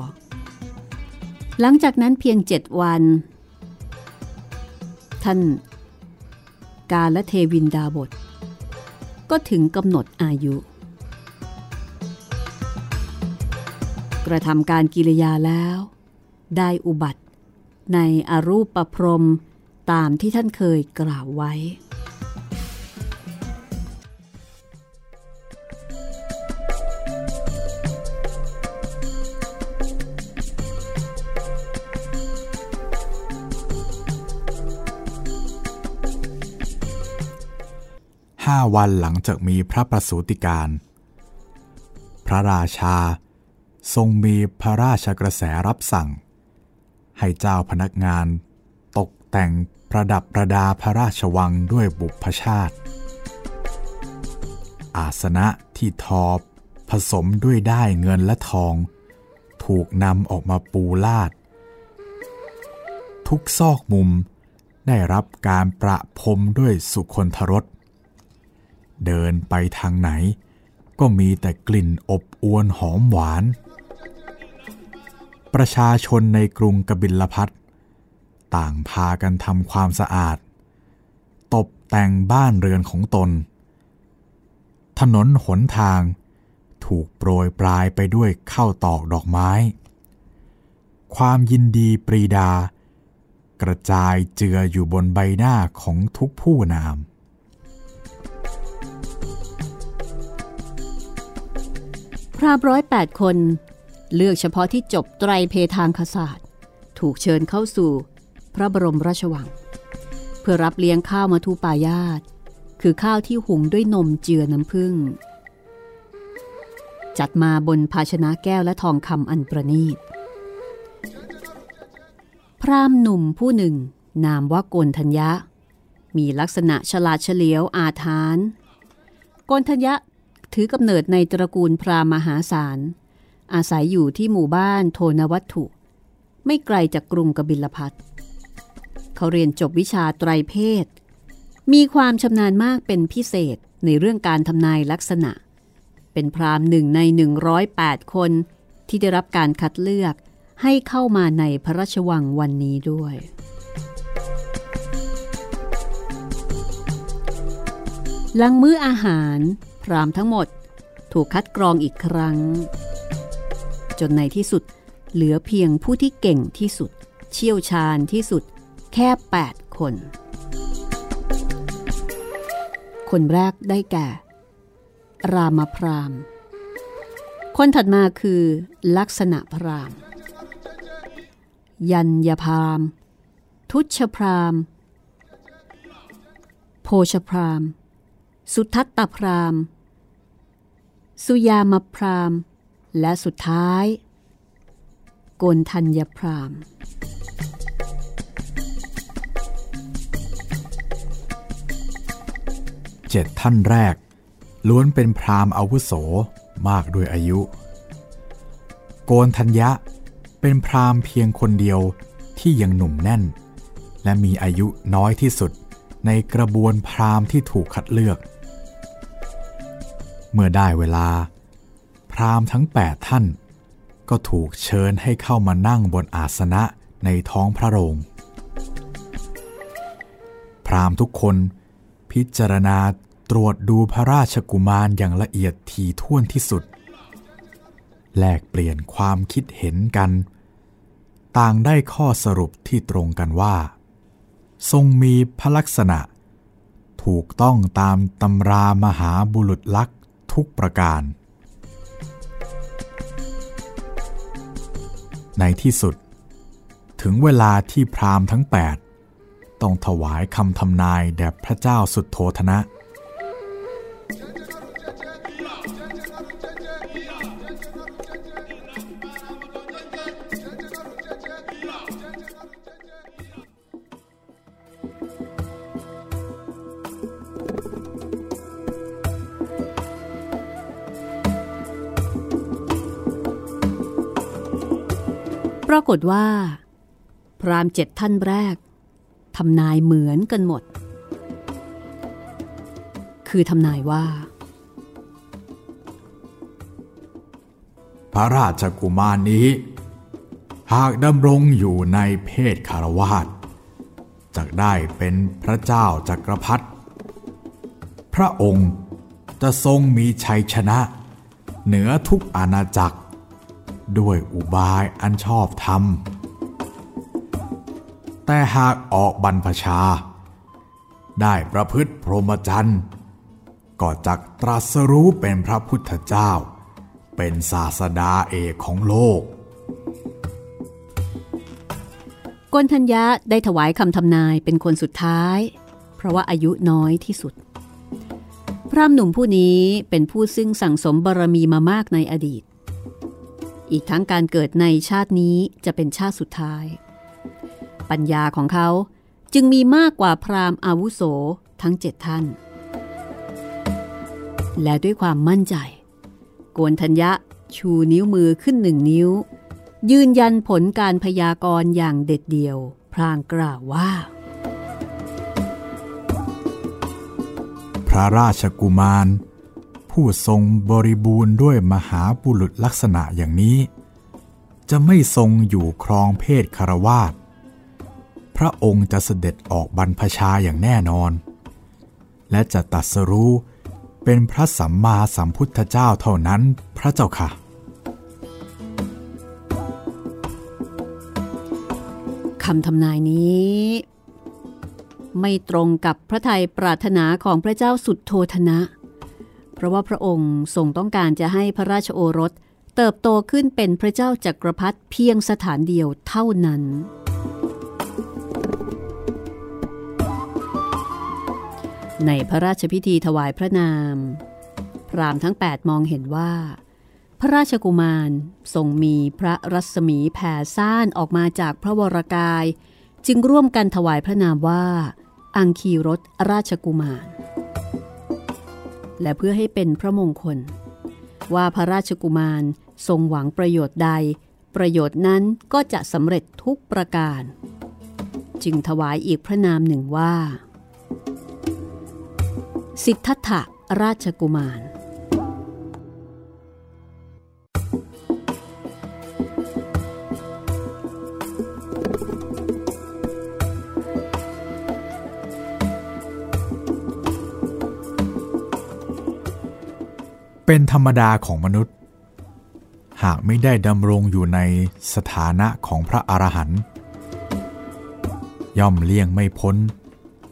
หลังจากนั้นเพียงเจ็ดวัน ท่านกาและเทวินดาบท ก็ถึงกำหนดอายุ กระทำการกิริยาแล้ว ได้อุบัติในอรูปประพรมตามที่ท่านเคยกล่าวไว้ ห้าวันหลังจากมีพระประสูติการ พระราชาทรงมีพระราชกระแสรับสั่ง ให้เจ้าพนักงานตกแต่งประดับประดาพระราชวังด้วยบุพชาติ อาสนะที่ทอผสมด้วยได้เงินและทอง ถูกนำออกมาปูลาด ทุกซอกมุมได้รับการประพรมด้วยสุคนทรส เดินไปทางไหน ก็มีแต่กลิ่นอบอวนหอมหวาน ประชาชนในกรุงกบิลพัทต่างพากันทำความสะอาดตกแต่งบ้านเรือนของตน ถนนหนทางถูกโปรยปลายไปด้วยข้าวตอกดอกไม้ ความยินดีปรีดา กระจายเจืออยู่บนใบหน้าของทุกผู้นาม พราบร้อยแปดคน เลือกเฉพาะที่จบไตรเพทางคศาสตร์ ถูกเชิญเข้าสู่ พระบรมราชวัง เพื่อรับเลี้ยงข้าวมาทุปายาต คือข้าวที่หุงด้วยนมเจือน้ำผึ้งจัดมาบนภาชนะแก้วและทองคำอันประณีต พรามหนุ่มผู้หนึ่ง นามว่าโกนธัญญะ มีลักษณะฉลาดเฉลียวอาทานโกนธัญญะ ถือกำเนิดในตระกูลพราหมหาศาล อาศัยอยู่ที่หมู่บ้านโทนวัตถุ ไม่ไกลจากกรุงกบิลพัทเขาเรียนจบวิชาไตรเพศ มีความชำนาญมากเป็นพิเศษในเรื่องการทำนายลักษณะ เป็นพราหมณ์หนึ่งใน 108 คนที่ได้รับการคัดเลือกให้เข้ามาในพระราชวังวันนี้ด้วยหลังมื้ออาหาร รามทั้งหมด ถูกคัดกรองอีกครั้ง จนในที่สุดเหลือเพียงผู้ที่เก่งที่สุด เชี่ยวชาญที่สุด แค่ 8 คน คนแรกได้แก่ รามพรามคนถัดมาคือลักษณะพรามยันยพรามทุชพรามโพชพรามสุทัตตพราม สุยามพรามและสุดท้าย โกนทัญญพรามเจ็ดท่านแรก ล้วนเป็นพราหมณ์อาวุโสมากด้วยอายุ โกนทัญญะเป็นพราหมณ์เพียงคนเดียวที่ยังหนุ่มแน่น และมีอายุน้อยที่สุดในกระบวนพราหมณ์ที่ถูกคัดเลือก มื่อได้เวลา พราหมณ์ทั้ง8ท่าน ก็ถูกเชิญให้เข้ามานั่งบนอาสนะในท้องพระโรง พราหมณ์ทุกคนพิจารณาตรวจดูพระราชกุมารอย่างละเอียดถี่ถ้วนที่สุด แลกเปลี่ยนความคิดเห็นกัน ต่างได้ข้อสรุปที่ตรงกันว่า ทรงมีพระลักษณะ ถูกต้องตามตำรามหาบุรุษลักษ ทุกประการ ในที่สุด ถึงเวลาที่พราหมณ์ทั้ง 8 ต้องถวายคำทำนายแด่พระเจ้าสุดโททนะากฏว่า พรามเจ็ดท่านแรกทำนายเหมือนกันหมด คือทำนายว่า พระราชกุมารนี้ หากดำรงอยู่ในเพศคารวาสจะได้เป็นพระเจ้าจักรพรรดิพระองค์จะทรงมีชัยชนะ เหนือทุกอาณาจักร ด้วยอุบายอันชอบธรรม แต่หากออกบรรพชา ได้ประพฤติพรหมจรรย์ก็จักตรัสรู้เป็นพระพุทธเจ้า เป็นศาสดาเอกของโลกกนทัญญะได้ถวายคำทำนายเป็นคนสุดท้าย เพราะว่าอายุน้อยที่สุด พรามหนุ่มผู้นี้เป็นผู้ซึ่งสั่งสมบารมีมามากในอดีต อีกทั้งการเกิดในชาตินี้จะเป็นชาติสุดท้าย ปัญญาของเขาจึงมีมากกว่าพราหมณ์อาวุโสทั้งเจ็ดท่าน และด้วยความมั่นใจ โกนทัญญะชูนิ้วมือขึ้นหนึ่งนิ้ว ยืนยันผลการพยากรณ์อย่างเด็ดเดี่ยว พรางกล่าวว่า พระราชกุมาร ผู้ทรงบริบูรณ์ด้วยมหาบุรุษลักษณะอย่างนี้ จะไม่ทรงอยู่ครองเพศคารวาสพระองค์จะเสด็จออกบรรพชาอย่างแน่นอน และจะตัดสรู้เป็นพระสัมมาสัมพุทธเจ้าเท่านั้นพระเจ้าค่ะคำทำนายนี้ ไม่ตรงกับพระทัยปรารถนาของพระเจ้าสุดโทธนะ เพราะว่าพระองค์ทรงต้องการจะให้พระราชโอรส เติบโตขึ้นเป็นพระเจ้าจักรพรรดิเพียงสถานเดียวเท่านั้น ในพระราชพิธีถวายพระนาม พรามทั้ง 8 มองเห็นว่า พระราชกุมารทรงมีพระรัศมีแผ่ซ่านออกมาจากพระวรกาย จึงร่วมกันถวายพระนามว่า อังคีรสราชกุมาร และเพื่อให้เป็นพระมงคล ว่าพระราชกุมารทรงหวังประโยชน์ใด ประโยชน์นั้นก็จะสำเร็จทุกประการ จึงถวายอีกพระนามหนึ่งว่า สิทธัตถะราชกุมาร เป็นธรรมดาของมนุษย์ หากไม่ได้ดำรงอยู่ในสถานะของพระอรหันต์ย่อมเลี่ยงไม่พ้น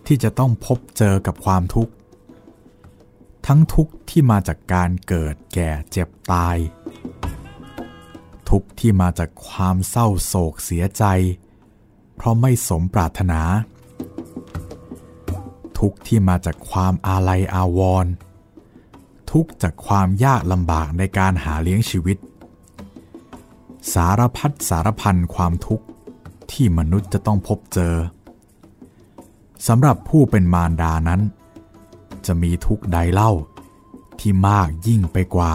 ที่จะต้องพบเจอกับความทุกข์ ทั้งทุกข์ที่มาจากการเกิดแก่เจ็บตาย ทุกข์ที่มาจากความเศร้าโศกเสียใจ เพราะไม่สมปรารถนา ทุกข์ที่มาจากความอาลัยอาวรณ์ ทุกข์จากความยากลำบากในการหาเลี้ยงชีวิต สารพัดสารพันความทุกข์ที่มนุษย์จะต้องพบเจอสำหรับผู้เป็นมารดานั้น จะมีทุกข์ใดเล่า ที่มากยิ่งไปกว่า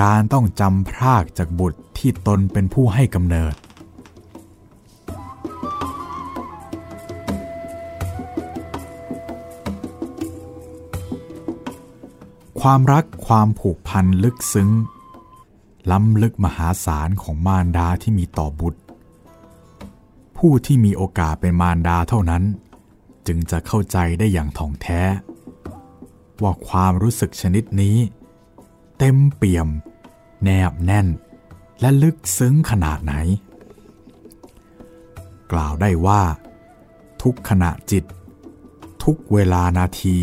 การต้องจำพรากจากบุตรที่ตนเป็นผู้ให้กำเนิด ความรักความผูกพันลึกซึ้ง ล้ำลึกมหาศาลของมารดาที่มีต่อบุตร ผู้ที่มีโอกาสเป็นมารดาเท่านั้น จึงจะเข้าใจได้อย่างท่องแท้ ว่าความรู้สึกชนิดนี้ เต็มเปี่ยม แนบแน่น และลึกซึ้งขนาดไหน กล่าวได้ว่า ทุกขณะจิต ทุกเวลานาที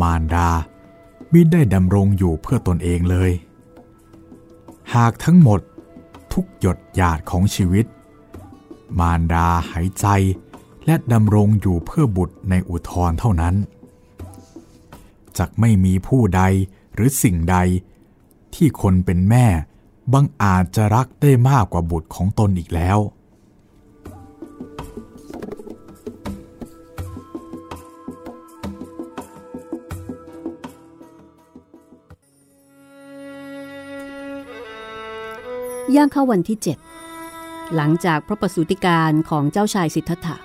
มารดา มิได้ดำรงอยู่เพื่อตนเองเลย หากทั้งหมดทุกหยดหยาดของชีวิต มารดาหายใจและดำรงอยู่เพื่อบุตรในอุทธรเท่านั้นจักไม่มีผู้ใดหรือสิ่งใด ที่คนเป็นแม่บังอาจจะรักได้มากกว่าบุตรของตนอีกแล้ว ย่างเข้าวันที่เจ็ดหลังจากพระประสูติการของเจ้าชายสิทธัตถะ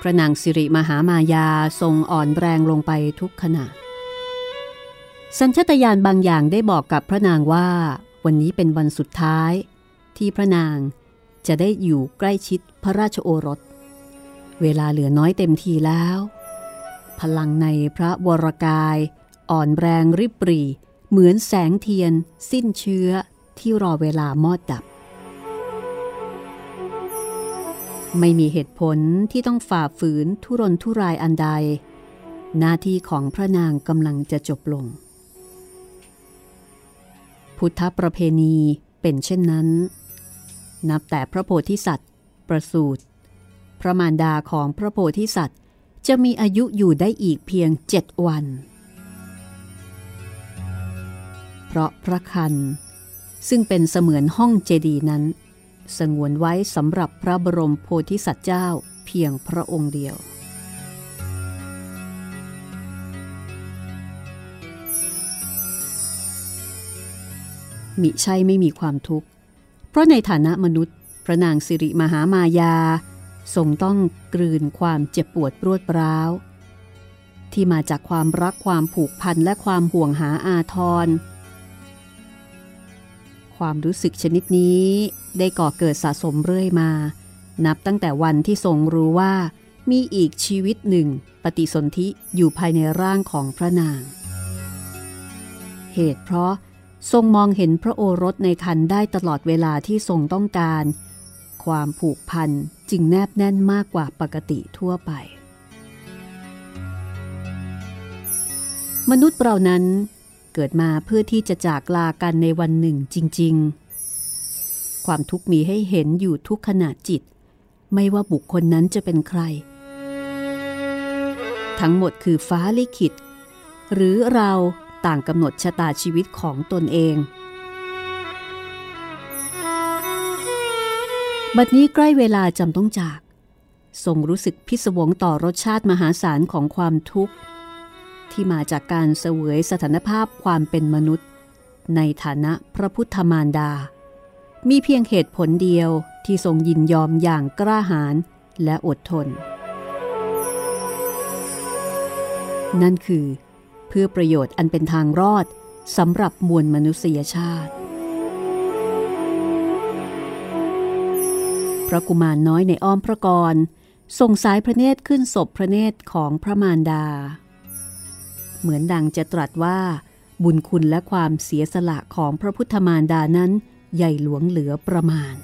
พระนางสิริมหามายาทรงอ่อนแรงลงไปทุกขณะ สัญชตาตญาณบางอย่างได้บอกกับพระนางว่าวันนี้เป็นวันสุดท้าย ที่พระนางจะได้อยู่ใกล้ชิดพระราชโอรส เวลาเหลือน้อยเต็มทีแล้ว พลังในพระวรกาย อ่อนแรงริบปรี เหมือนแสงเทียน สิ้นเชื้อ ที่รอเวลามอดดับ ไม่มีเหตุผลที่ต้องฝ่าฝืนทุรนทุรายอันใด หน้าที่ของพระนางกำลังจะจบลง พุทธประเพณีเป็นเช่นนั้น นับแต่พระโพธิสัตว์ ประสูติพระมารดาของพระโพธิสัตว์จะมีอายุอยู่ได้อีกเพียงเจ็ดวัน เพราะพระคัน ซึ่งเป็นเสมือนห้องเจดีนั้น สงวนไว้สำหรับพระบรมโพธิสัตว์เจ้าเพียงพระองค์เดียว มิใช่ไม่มีความทุกข์ เพราะในฐานะมนุษย์ พระนางสิริมหามายา ทรงต้องกลืนความเจ็บปวดปรวดร้าว ที่มาจากความรักความผูกพันและความห่วงหาอาทร ความรู้สึกชนิดนี้ได้ก่อเกิดสะสมเรื่อยมา นับตั้งแต่วันที่ทรงรู้ว่า มีอีกชีวิตหนึ่ง ปฏิสนธิอยู่ภายในร่างของพระนาง เหตุเพราะทรงมองเห็นพระโอรสในคันได้ตลอดเวลาที่ทรงต้องการ ความผูกพันจึงแนบแน่นมากกว่าปกติทั่วไป มนุษย์เรานั้น เกิดมาเพื่อที่จะจากลากันในวันหนึ่งจริง ๆ ความทุกข์มีให้เห็นอยู่ทุกขณะจิต ไม่ว่าบุคคลนั้นจะเป็นใคร ทั้งหมดคือฟ้าลิขิต หรือเราต่างกำหนดชะตาชีวิตของตนเอง บัดนี้ใกล้เวลาจำต้องจาก ทรงรู้สึกพิศวงต่อรสชาติมหาศาลของความทุกข์ ที่มาจากการเสวยสถานภาพความเป็นมนุษย์ ในฐานะพระพุทธมารดา มีเพียงเหตุผลเดียวที่ทรงยินยอมอย่างกล้าหาญและอดทน นั่นคือเพื่อประโยชน์อันเป็นทางรอดสำหรับมวลมนุษยชาติ พระกุมารน้อยในอ้อมพระกรส่งสายพระเนตรขึ้นศพพระเนตรของพระมารดา เหมือนดังจะตรัสว่า บุญคุณและความเสียสละของพระพุทธมารดานั้น ใหญ่หลวงเหลือประมาณ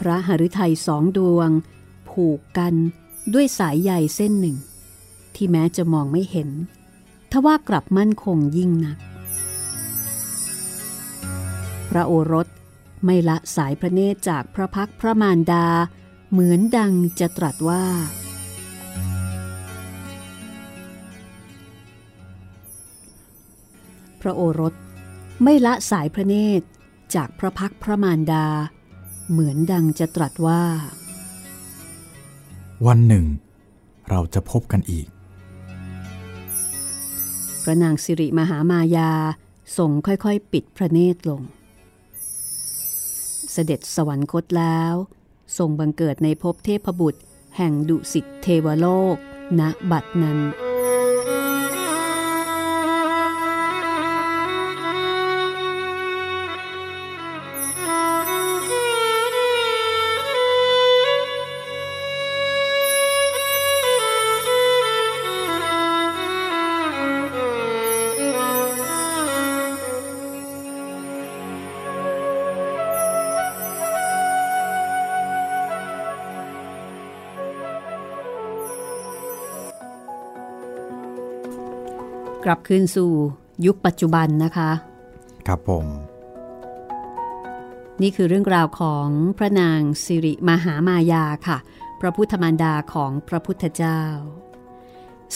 พระหฤทัยสองดวง ผูกกันด้วยสายใยเส้นหนึ่ง ที่แม้จะมองไม่เห็นทว่ากลับมั่นคงยิ่งนัก พระโอรสไม่ละสายพระเนตรจากพระพักพระมารดา เหมือนดังจะตรัสว่า ระโอรส ไม่ละสายพระเนตรจากพระพักพระมารดา เหมือนดังจะตรัสว่า วันหนึ่ง เราจะพบกันอีก พระนางสิริมหามายาทรงค่อยๆ ปิดพระเนตรลง เสด็จสวรรคตแล้วทรงบังเกิดในภพเทพบุตร แห่งดุสิตเทวโลกณบัดนั้น กลับคืนสู่ยุคปัจจุบันนะคะ ครับผม นี่คือเรื่องราวของพระนางสิริมหามายาค่ะ พระพุทธมารดาของพระพุทธเจ้า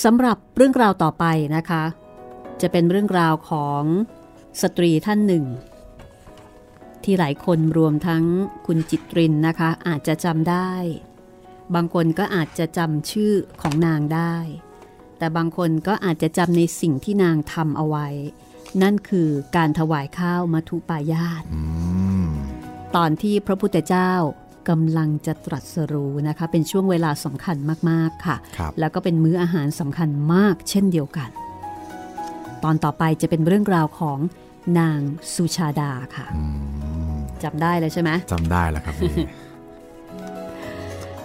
สำหรับเรื่องราวต่อไปนะคะ จะเป็นเรื่องราวของสตรีท่านหนึ่ง ที่หลายคนรวมทั้งคุณจิตรินนะคะ อาจจะจำได้ บางคนก็อาจจะจำชื่อของนางได้ แต่บางคนก็อาจจะจำในสิ่งที่นางทำเอาไว้ นั่นคือการถวายข้าวมัทุปายาตตอนที่พระพุทธเจ้ากำลังจะตรัสรู้นะคะ เป็นช่วงเวลาสำคัญมาก ๆ ค่ะแล้วก็เป็นมื้ออาหารสำคัญมากเช่นเดียวกัน ตอนต่อไปจะเป็นเรื่องราวของนางสุชาดาค่ะจำได้เลยใช่ไหมจำได้แล้วครับ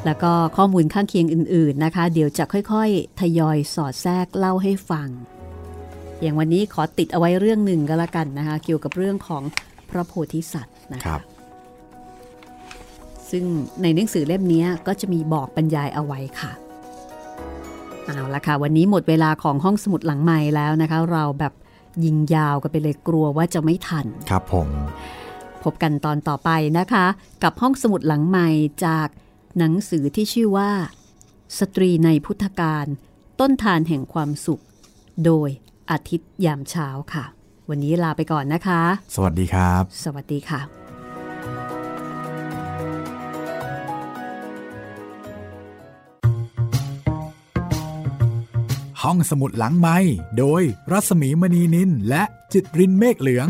แล้วก็ข้อมูลข้างเคียงอื่น ๆนะคะ เดี๋ยวจะค่อยๆ ทยอยสอดแทรกเล่าให้ฟัง อย่างวันนี้ขอติดเอาไว้เรื่องหนึ่งก็แล้วกันนะคะ เกี่ยวกับเรื่องของพระโพธิสัตว์นะคะซึ่งในหนังสือเล่มนี้ก็จะมีบอกบรรยายเอาไว้ค่ะเอาละค่ะวันนี้หมดเวลาของห้องสมุดหลังใหม่แล้วนะคะ เราแบบยิงยาวกันไปเลยกลัวว่าจะไม่ทัน ครับผม พบกันตอนต่อไปนะคะ กับห้องสมุดหลังใหม่จาก หนังสือที่ชื่อว่า สตรีในพุทธการ ต้นทานแห่งความสุข โดยอาทิตย์ยามเช้าค่ะ วันนี้ลาไปก่อนนะคะ สวัสดีครับ สวัสดีค่ะ ห้องสมุดหลังไม้โดยรัสมีมณีนินและจิตรินเมฆเหลือง